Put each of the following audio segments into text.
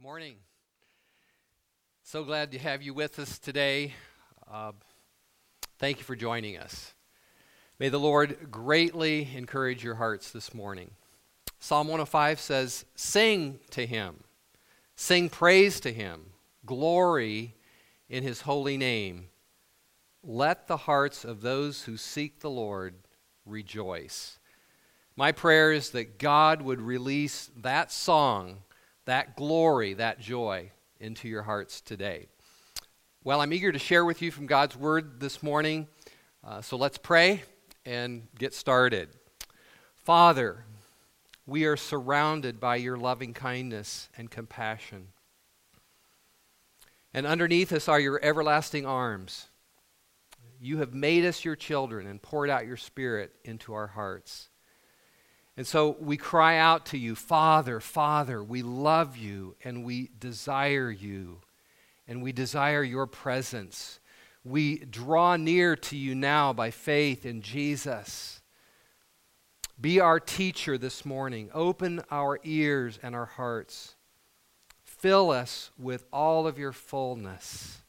Good morning. So glad to have you with us today. Uh, thank you for joining us. May the Lord greatly encourage your hearts this morning. Psalm 105 says, Sing to him, sing praise to him, glory in his holy name. Let the hearts of those who seek the Lord rejoice. My prayer is that God would release that song that glory, that joy into your hearts today. Well, I'm eager to share with you from God's Word this morning. Uh, so let's pray and get started. Father, we are surrounded by your loving kindness and compassion. And underneath us are your everlasting arms. You have made us your children and poured out your Spirit into our hearts. And so we cry out to you, Father, Father, we love you and we desire you and we desire your presence. We draw near to you now by faith in Jesus. Be our teacher this morning. Open our ears and our hearts. Fill us with all of your fullness.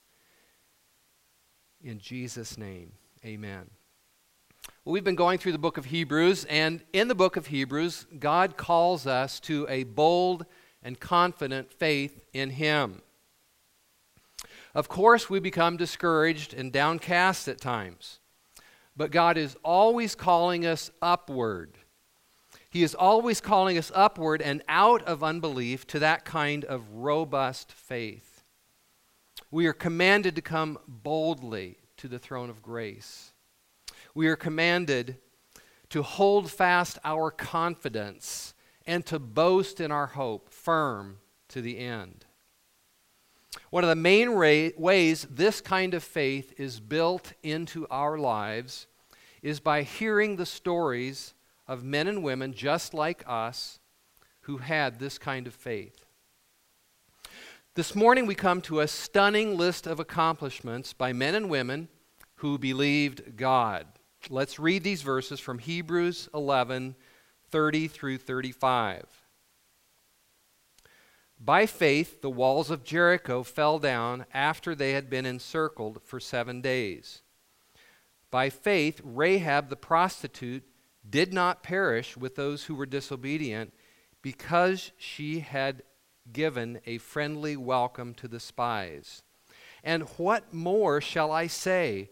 In Jesus' name, amen. Well, we've been going through the book of Hebrews, and in the book of Hebrews, God calls us to a bold and confident faith in Him. Of course, we become discouraged and downcast at times, but God is always calling us upward. He is always calling us upward and out of unbelief to that kind of robust faith. We are commanded to come boldly to the throne of grace we are commanded to hold fast our confidence and to boast in our hope firm to the end. One of the main ra- ways this kind of faith is built into our lives is by hearing the stories of men and women just like us who had this kind of faith. This morning we come to a stunning list of accomplishments by men and women who believed God. Let's read these verses from Hebrews 11 30 through 35. By faith, the walls of Jericho fell down after they had been encircled for seven days. By faith, Rahab the prostitute did not perish with those who were disobedient because she had given a friendly welcome to the spies. And what more shall I say?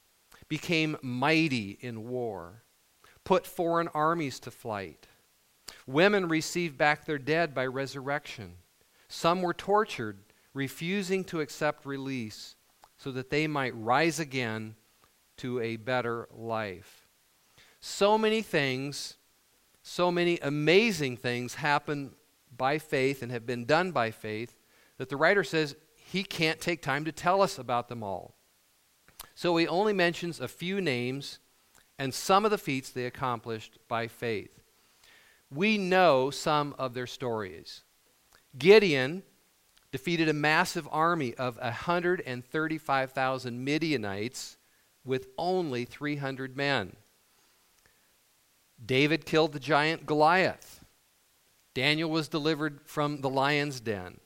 became mighty in war put foreign armies to flight. Women received back their dead by resurrection. Some were tortured, refusing to accept release so that they might rise again to a better life. So many things, so many amazing things happen by faith and have been done by faith that the writer says he can't take time to tell us about them all. So he only mentions a few names and some of the feats they accomplished by faith. We know some of their stories. Gideon defeated a massive army of 135,000 Midianites with only 300 men. David killed the giant Goliath. Daniel was delivered from the lion's den.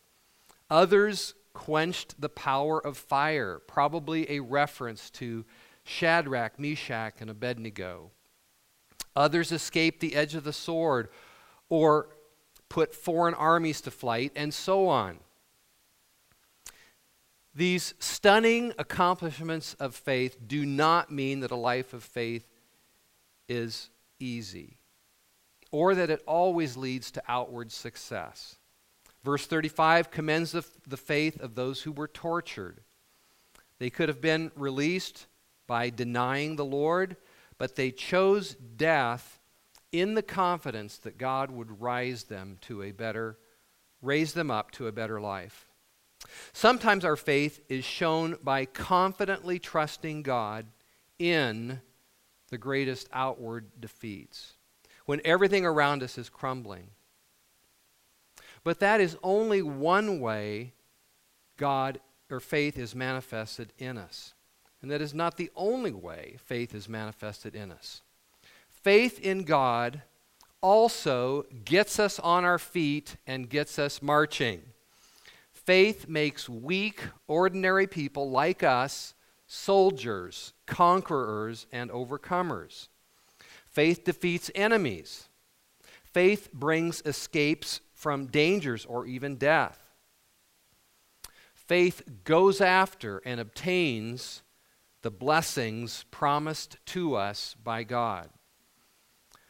Others quenched the power of fire, probably a reference to Shadrach, Meshach, and Abednego. Others escaped the edge of the sword or put foreign armies to flight, and so on. These stunning accomplishments of faith do not mean that a life of faith is easy or that it always leads to outward success. Verse 35 commends the, the faith of those who were tortured. They could have been released by denying the Lord, but they chose death in the confidence that God would rise them to a better raise them up to a better life. Sometimes our faith is shown by confidently trusting God in the greatest outward defeats, when everything around us is crumbling. But that is only one way God or faith is manifested in us. And that is not the only way faith is manifested in us. Faith in God also gets us on our feet and gets us marching. Faith makes weak, ordinary people like us soldiers, conquerors, and overcomers. Faith defeats enemies. Faith brings escapes from dangers or even death. Faith goes after and obtains the blessings promised to us by God.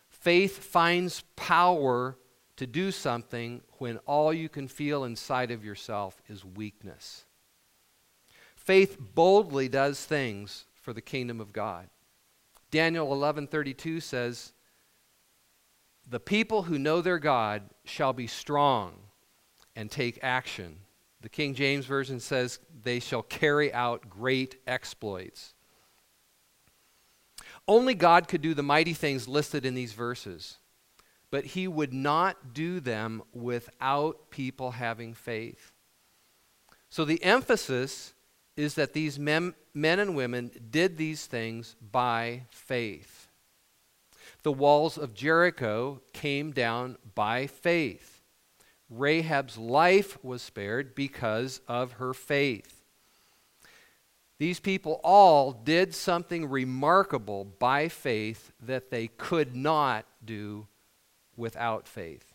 Faith finds power to do something when all you can feel inside of yourself is weakness. Faith boldly does things for the kingdom of God. Daniel 11:32 says, "The people who know their God shall be strong and take action." The King James version says, "They shall carry out great exploits." Only God could do the mighty things listed in these verses, but he would not do them without people having faith. So the emphasis is that these men, men and women did these things by faith. The walls of Jericho came down by faith. Rahab's life was spared because of her faith. These people all did something remarkable by faith that they could not do without faith.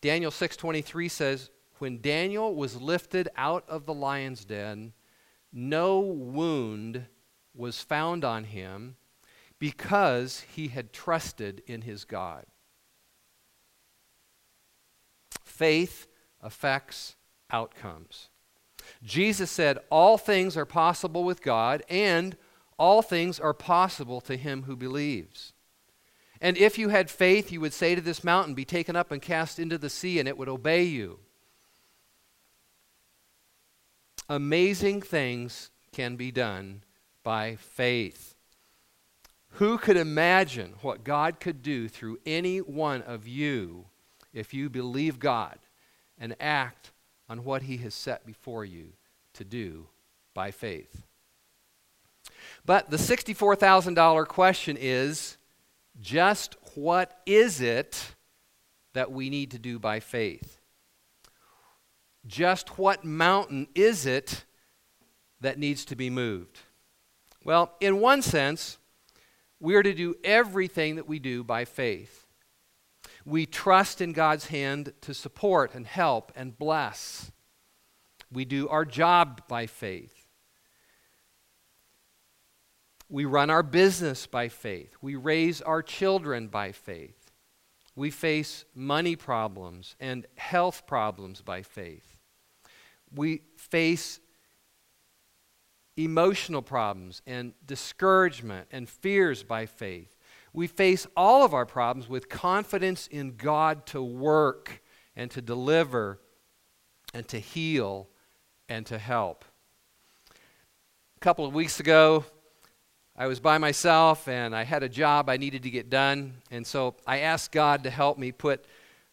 Daniel 6:23 says, "When Daniel was lifted out of the lion's den, no wound was found on him because he had trusted in his God." Faith affects outcomes. Jesus said, All things are possible with God, and all things are possible to him who believes. And if you had faith, you would say to this mountain, Be taken up and cast into the sea, and it would obey you. Amazing things can be done by faith. Who could imagine what God could do through any one of you if you believe God and act on what He has set before you to do by faith. But the $64,000 question is just what is it that we need to do by faith? Just what mountain is it that needs to be moved? Well, in one sense, we are to do everything that we do by faith. We trust in God's hand to support and help and bless. We do our job by faith. We run our business by faith. We raise our children by faith. We face money problems and health problems by faith. We face emotional problems and discouragement and fears by faith we face all of our problems with confidence in God to work and to deliver and to heal and to help. A couple of weeks ago, I was by myself and I had a job I needed to get done. And so I asked God to help me put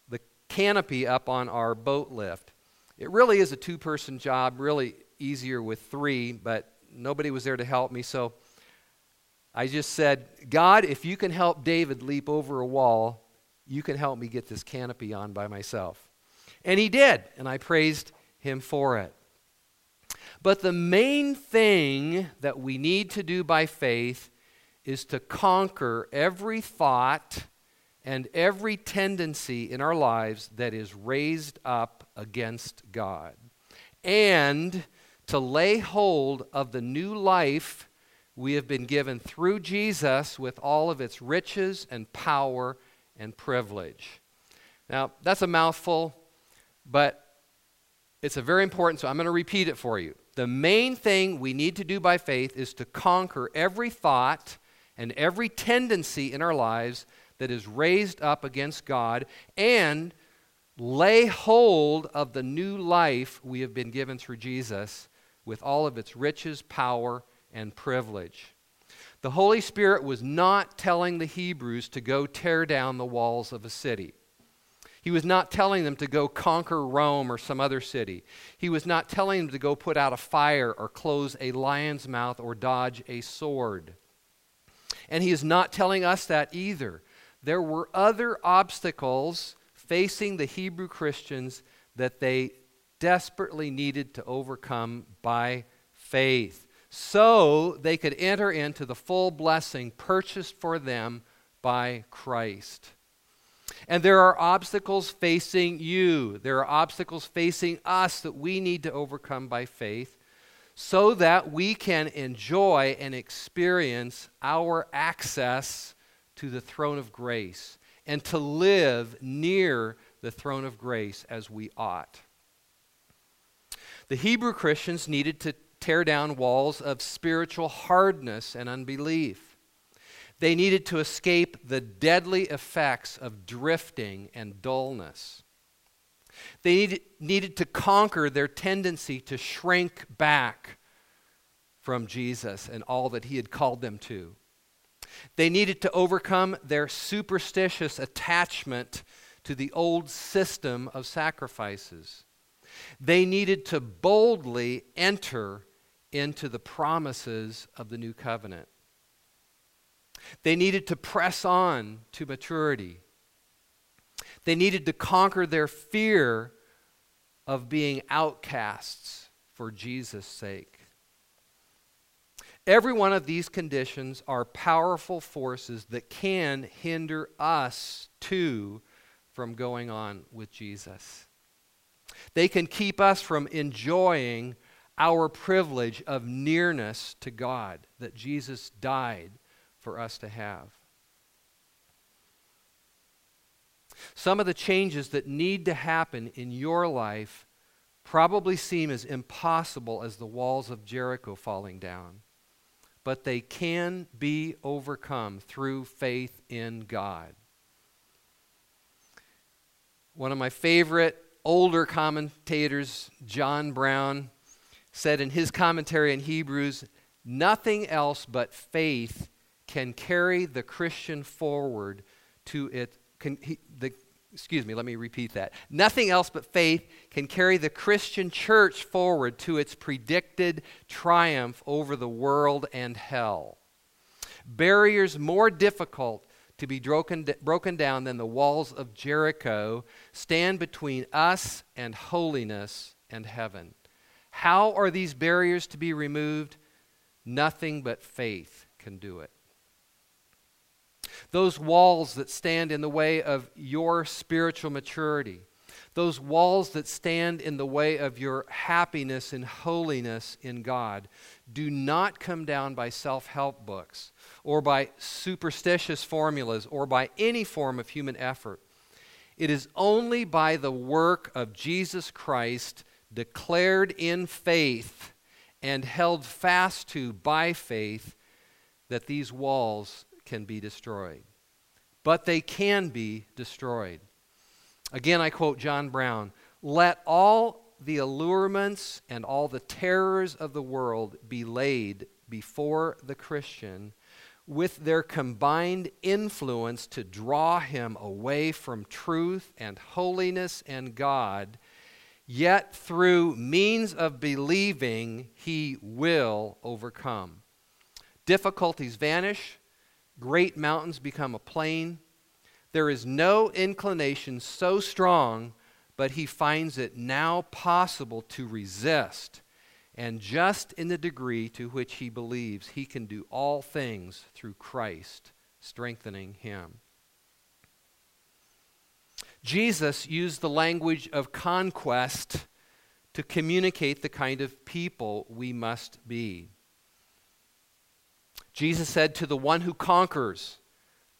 the canopy up on our boat lift. It really is a two person job, really easier with three, but nobody was there to help me. So I just said, God, if you can help David leap over a wall, you can help me get this canopy on by myself. And he did, and I praised him for it. But the main thing that we need to do by faith is to conquer every thought and every tendency in our lives that is raised up against God, and to lay hold of the new life we have been given through Jesus with all of its riches and power and privilege. Now, that's a mouthful, but it's a very important, so I'm going to repeat it for you. The main thing we need to do by faith is to conquer every thought and every tendency in our lives that is raised up against God and lay hold of the new life we have been given through Jesus with all of its riches, power, and privilege. The Holy Spirit was not telling the Hebrews to go tear down the walls of a city. He was not telling them to go conquer Rome or some other city. He was not telling them to go put out a fire or close a lion's mouth or dodge a sword. And he is not telling us that either. There were other obstacles facing the Hebrew Christians that they desperately needed to overcome by faith so they could enter into the full blessing purchased for them by Christ. And there are obstacles facing you. There are obstacles facing us that we need to overcome by faith so that we can enjoy and experience our access to the throne of grace and to live near the throne of grace as we ought. The Hebrew Christians needed to tear down walls of spiritual hardness and unbelief. They needed to escape the deadly effects of drifting and dullness. They needed, needed to conquer their tendency to shrink back from Jesus and all that he had called them to. They needed to overcome their superstitious attachment to the old system of sacrifices. They needed to boldly enter into the promises of the new covenant. They needed to press on to maturity. They needed to conquer their fear of being outcasts for Jesus' sake. Every one of these conditions are powerful forces that can hinder us too from going on with Jesus. They can keep us from enjoying our privilege of nearness to God that Jesus died for us to have. Some of the changes that need to happen in your life probably seem as impossible as the walls of Jericho falling down, but they can be overcome through faith in God. One of my favorite older commentators, John Brown, said in his commentary in Hebrews nothing else but faith can carry the Christian forward to it. Can, he, the, excuse me, let me repeat that. Nothing else but faith can carry the Christian church forward to its predicted triumph over the world and hell. Barriers more difficult to be broken, broken down than the walls of Jericho stand between us and holiness and heaven. How are these barriers to be removed? Nothing but faith can do it. Those walls that stand in the way of your spiritual maturity, those walls that stand in the way of your happiness and holiness in God, do not come down by self help books or by superstitious formulas or by any form of human effort. It is only by the work of Jesus Christ declared in faith and held fast to by faith, that these walls can be destroyed. But they can be destroyed. Again, I quote John Brown Let all the allurements and all the terrors of the world be laid before the Christian with their combined influence to draw him away from truth and holiness and God Yet through means of believing, he will overcome. Difficulties vanish, great mountains become a plain. There is no inclination so strong, but he finds it now possible to resist. And just in the degree to which he believes, he can do all things through Christ, strengthening him. Jesus used the language of conquest to communicate the kind of people we must be. Jesus said, To the one who conquers,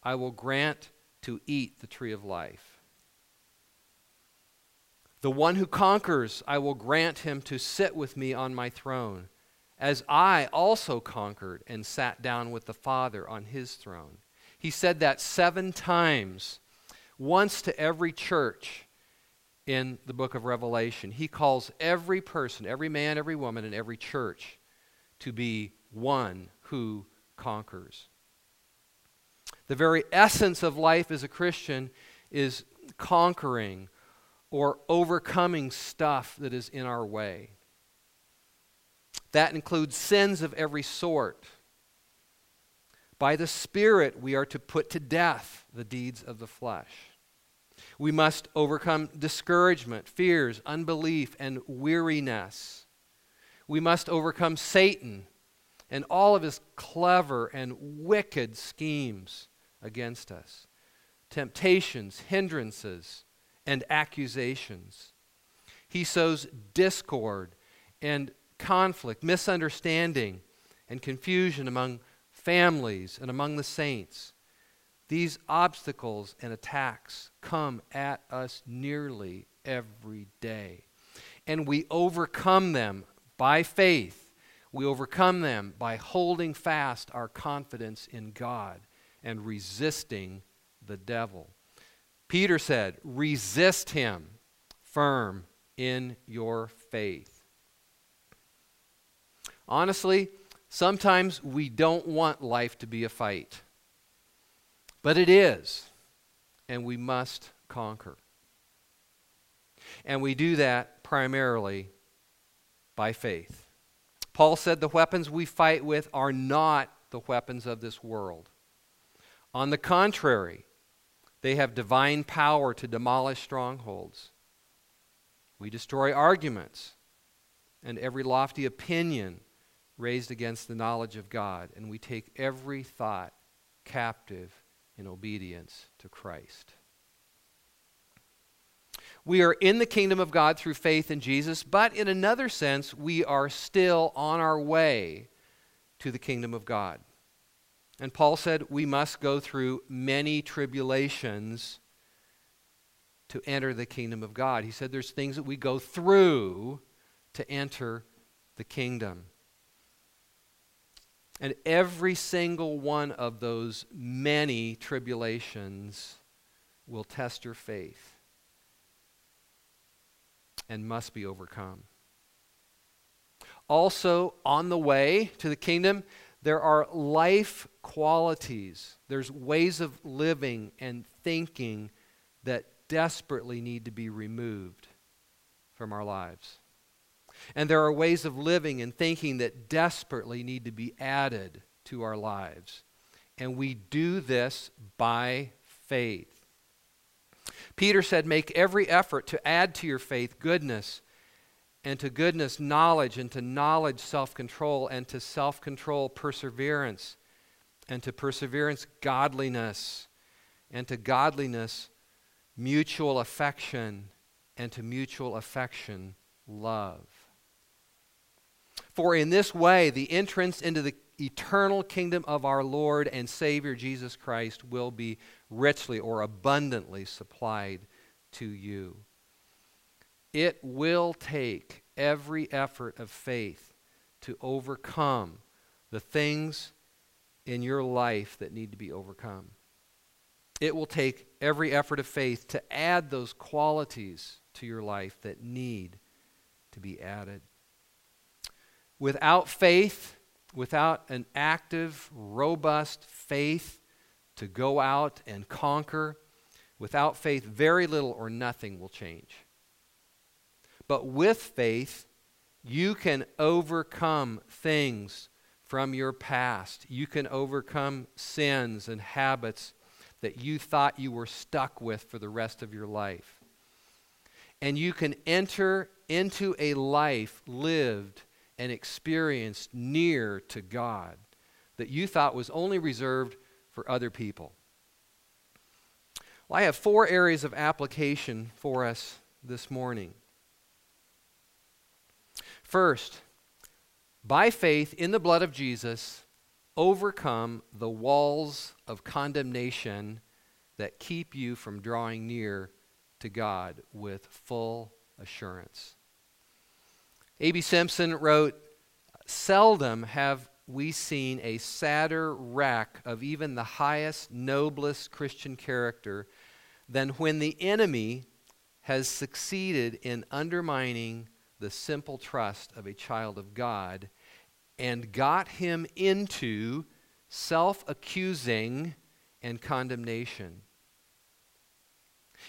I will grant to eat the tree of life. The one who conquers, I will grant him to sit with me on my throne, as I also conquered and sat down with the Father on his throne. He said that seven times once to every church in the book of Revelation. He calls every person, every man, every woman, and every church to be one who conquers. The very essence of life as a Christian is conquering or overcoming stuff that is in our way. That includes sins of every sort. By the Spirit, we are to put to death the deeds of the flesh. We must overcome discouragement, fears, unbelief, and weariness. We must overcome Satan and all of his clever and wicked schemes against us temptations, hindrances, and accusations. He sows discord and conflict, misunderstanding, and confusion among families and among the saints. These obstacles and attacks come at us nearly every day. And we overcome them by faith. We overcome them by holding fast our confidence in God and resisting the devil. Peter said, resist him firm in your faith. Honestly, sometimes we don't want life to be a fight, but it is, and we must conquer. And we do that primarily by faith. Paul said the weapons we fight with are not the weapons of this world. On the contrary, they have divine power to demolish strongholds. We destroy arguments and every lofty opinion raised against the knowledge of God, and we take every thought captive in obedience to Christ. We are in the kingdom of God through faith in Jesus, but in another sense, we are still on our way to the kingdom of God. And Paul said we must go through many tribulations to enter the kingdom of God. He said there's things that we go through to enter the kingdom. And every single one of those many tribulations will test your faith and must be overcome. Also, on the way to the kingdom, there are life qualities, there's ways of living and thinking that desperately need to be removed from our lives. And there are ways of living and thinking that desperately need to be added to our lives. And we do this by faith. Peter said, Make every effort to add to your faith goodness, and to goodness, knowledge, and to knowledge, self control, and to self control, perseverance, and to perseverance, godliness, and to godliness, mutual affection, and to mutual affection, love. For in this way, the entrance into the eternal kingdom of our Lord and Savior Jesus Christ will be richly or abundantly supplied to you. It will take every effort of faith to overcome the things in your life that need to be overcome. It will take every effort of faith to add those qualities to your life that need to be added. Without faith, without an active, robust faith to go out and conquer, without faith, very little or nothing will change. But with faith, you can overcome things from your past. You can overcome sins and habits that you thought you were stuck with for the rest of your life. And you can enter into a life lived and experienced near to God that you thought was only reserved for other people. Well, I have four areas of application for us this morning. First, by faith in the blood of Jesus, overcome the walls of condemnation that keep you from drawing near to God with full assurance. A.B. Simpson wrote Seldom have we seen a sadder wreck of even the highest, noblest Christian character than when the enemy has succeeded in undermining the simple trust of a child of God and got him into self accusing and condemnation.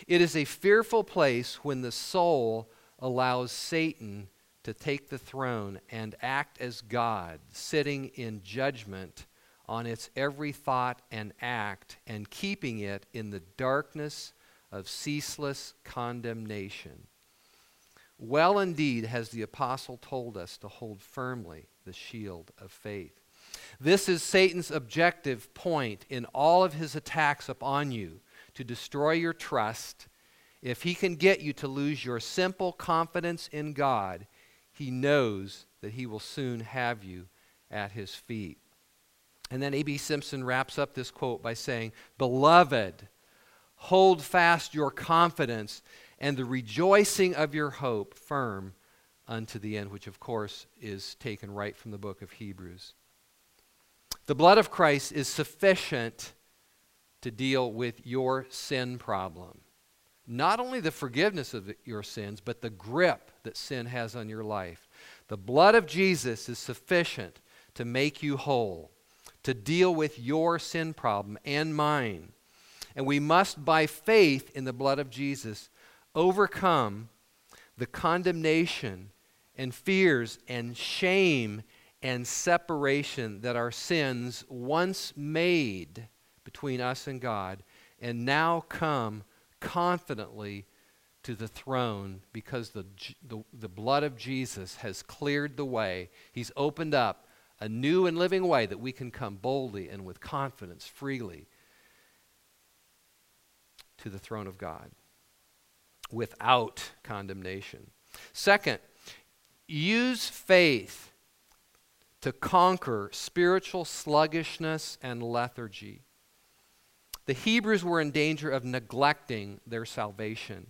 It is a fearful place when the soul allows Satan to take the throne and act as God, sitting in judgment on its every thought and act and keeping it in the darkness of ceaseless condemnation. Well, indeed, has the apostle told us to hold firmly the shield of faith. This is Satan's objective point in all of his attacks upon you to destroy your trust. If he can get you to lose your simple confidence in God, he knows that he will soon have you at his feet. And then A.B. Simpson wraps up this quote by saying, Beloved, hold fast your confidence and the rejoicing of your hope firm unto the end, which of course is taken right from the book of Hebrews. The blood of Christ is sufficient to deal with your sin problem. Not only the forgiveness of your sins, but the grip that sin has on your life. The blood of Jesus is sufficient to make you whole, to deal with your sin problem and mine. And we must, by faith in the blood of Jesus, overcome the condemnation and fears and shame and separation that our sins once made between us and God, and now come confidently to the throne because the, the, the, blood of Jesus has cleared the way. He's opened up a new and living way that we can come boldly and with confidence, freely, to the throne of God without condemnation. Second, use faith to conquer spiritual sluggishness and lethargy. The Hebrews were in danger of neglecting their salvation.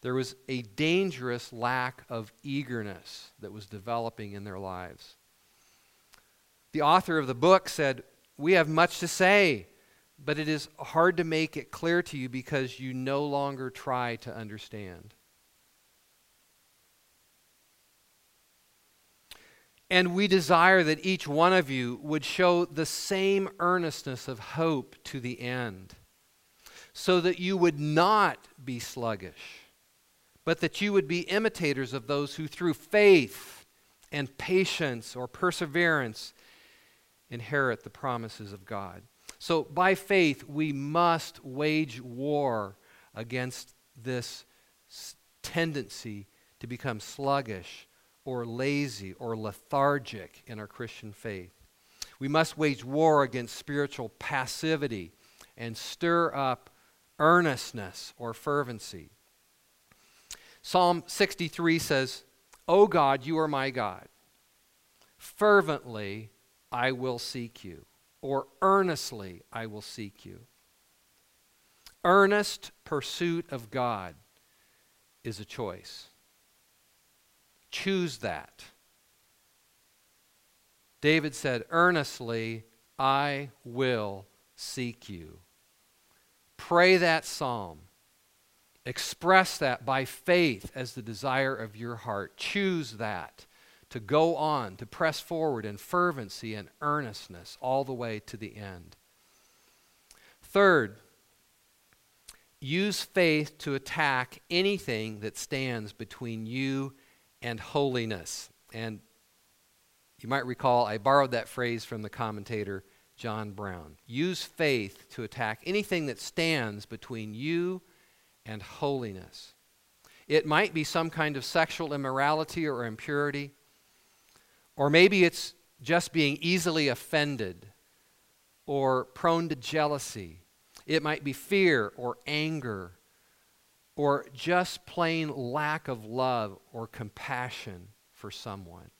There was a dangerous lack of eagerness that was developing in their lives. The author of the book said, We have much to say, but it is hard to make it clear to you because you no longer try to understand. And we desire that each one of you would show the same earnestness of hope to the end, so that you would not be sluggish, but that you would be imitators of those who, through faith and patience or perseverance, inherit the promises of God. So, by faith, we must wage war against this tendency to become sluggish or lazy or lethargic in our Christian faith. We must wage war against spiritual passivity and stir up earnestness or fervency. Psalm 63 says, O God, you are my God. Fervently I will seek you, or earnestly I will seek you. Earnest pursuit of God is a choice. Choose that. David said, Earnestly, I will seek you. Pray that psalm. Express that by faith as the desire of your heart. Choose that to go on, to press forward in fervency and earnestness all the way to the end. Third, use faith to attack anything that stands between you and holiness. And you might recall I borrowed that phrase from the commentator John Brown. Use faith to attack anything that stands between you and holiness. It might be some kind of sexual immorality or impurity, or maybe it's just being easily offended or prone to jealousy. It might be fear or anger or just plain lack of love or compassion for someone.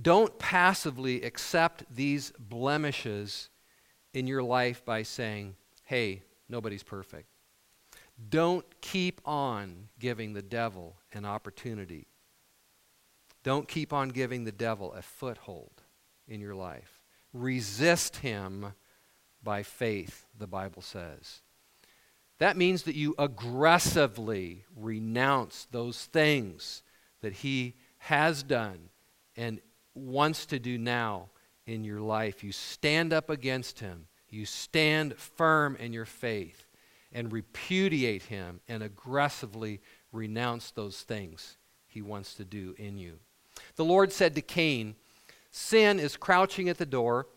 Don't passively accept these blemishes in your life by saying, hey, nobody's perfect. Don't keep on giving the devil an opportunity. Don't keep on giving the devil a foothold in your life. Resist him by faith, the Bible says. That means that you aggressively renounce those things that He has done and wants to do now in your life. You stand up against Him, you stand firm in your faith and repudiate Him and aggressively renounce those things He wants to do in you. The Lord said to Cain, Sin is crouching at the door.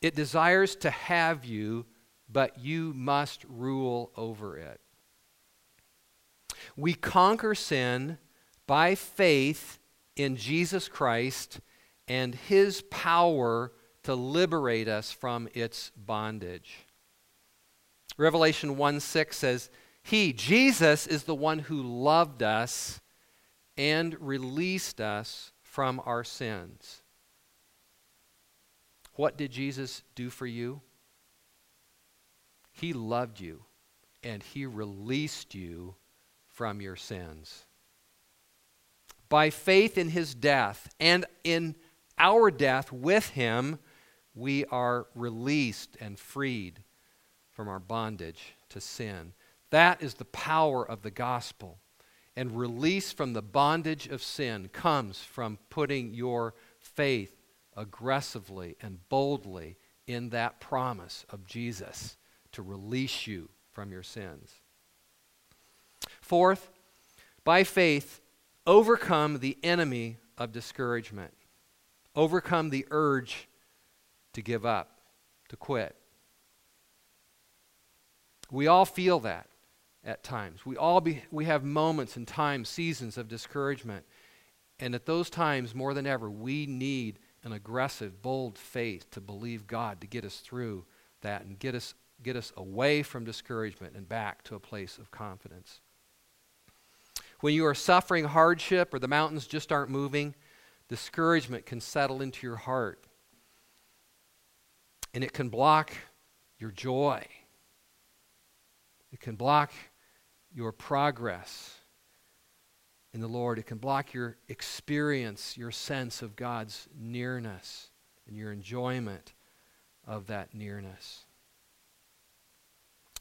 It desires to have you, but you must rule over it. We conquer sin by faith in Jesus Christ and his power to liberate us from its bondage. Revelation 1 6 says, He, Jesus, is the one who loved us and released us from our sins. What did Jesus do for you? He loved you and he released you from your sins. By faith in his death and in our death with him, we are released and freed from our bondage to sin. That is the power of the gospel. And release from the bondage of sin comes from putting your faith aggressively and boldly in that promise of Jesus to release you from your sins. Fourth, by faith, overcome the enemy of discouragement. Overcome the urge to give up, to quit. We all feel that at times. We all be, we have moments and times, seasons of discouragement. And at those times, more than ever, we need an aggressive, bold faith to believe God to get us through that and get us, get us away from discouragement and back to a place of confidence. When you are suffering hardship or the mountains just aren't moving, discouragement can settle into your heart. And it can block your joy. It can block your progress in the Lord. It can block your experience, your sense of God's nearness, and your enjoyment of that nearness.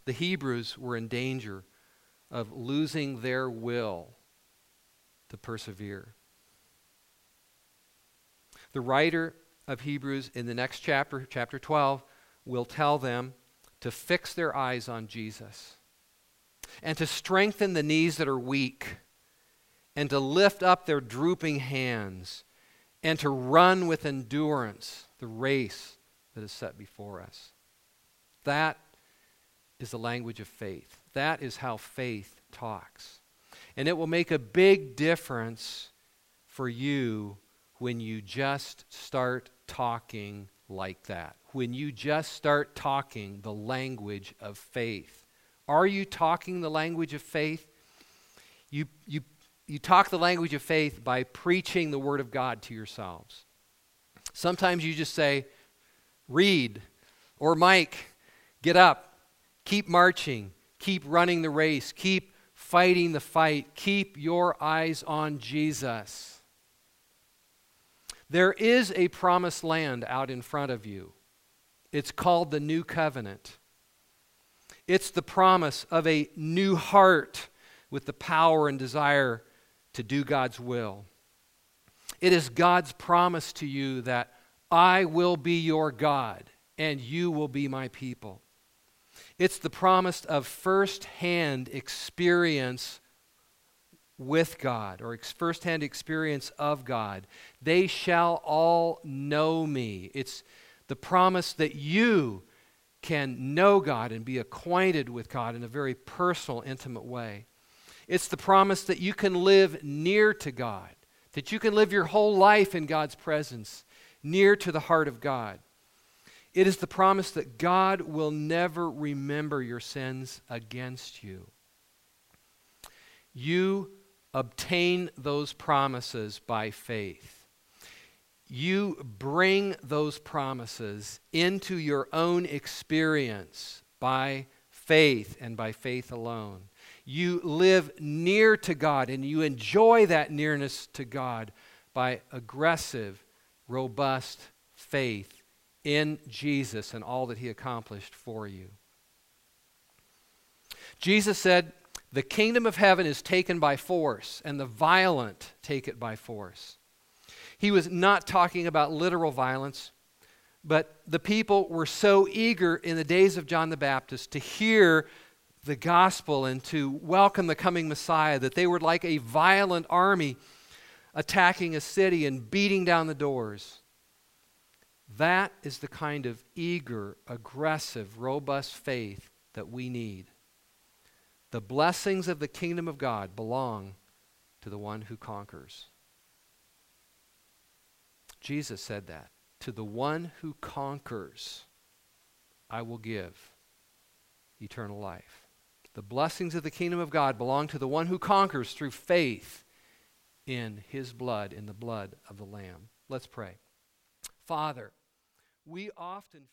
The Hebrews were in danger of losing their will to persevere. The writer of Hebrews in the next chapter, chapter 12, will tell them to fix their eyes on Jesus and to strengthen the knees that are weak and to lift up their drooping hands and to run with endurance the race that is set before us. That is the language of faith. That is how faith talks. And it will make a big difference for you when you just start talking like that. When you just start talking the language of faith. Are you talking the language of faith? You, you you talk the language of faith by preaching the Word of God to yourselves. Sometimes you just say, read, or Mike, get up, keep marching, keep running the race, keep fighting the fight, keep your eyes on Jesus. There is a promised land out in front of you. It's called the New Covenant. It's the promise of a new heart with the power and desire to do God's will. It is God's promise to you that I will be your God and you will be my people. It's the promise of firsthand experience with God or firsthand experience of God. They shall all know me. It's the promise that you can know God and be acquainted with God in a very personal, intimate way. It's the promise that you can live near to God, that you can live your whole life in God's presence, near to the heart of God. It is the promise that God will never remember your sins against you. You obtain those promises by faith. You bring those promises into your own experience by faith and by faith alone you live near to God and you enjoy that nearness to God by aggressive, robust faith in Jesus and all that he accomplished for you. Jesus said, The kingdom of heaven is taken by force, and the violent take it by force. He was not talking about literal violence, but the people were so eager in the days of John the Baptist to hear the gospel and to welcome the coming Messiah that they were like a violent army attacking a city and beating down the doors. That is the kind of eager, aggressive, robust faith that we need. The blessings of the kingdom of God belong to the one who conquers. Jesus said that. To the one who conquers, I will give eternal life. The blessings of the kingdom of God belong to the one who conquers through faith in his blood, in the blood of the Lamb. Let's pray. Father, we often feel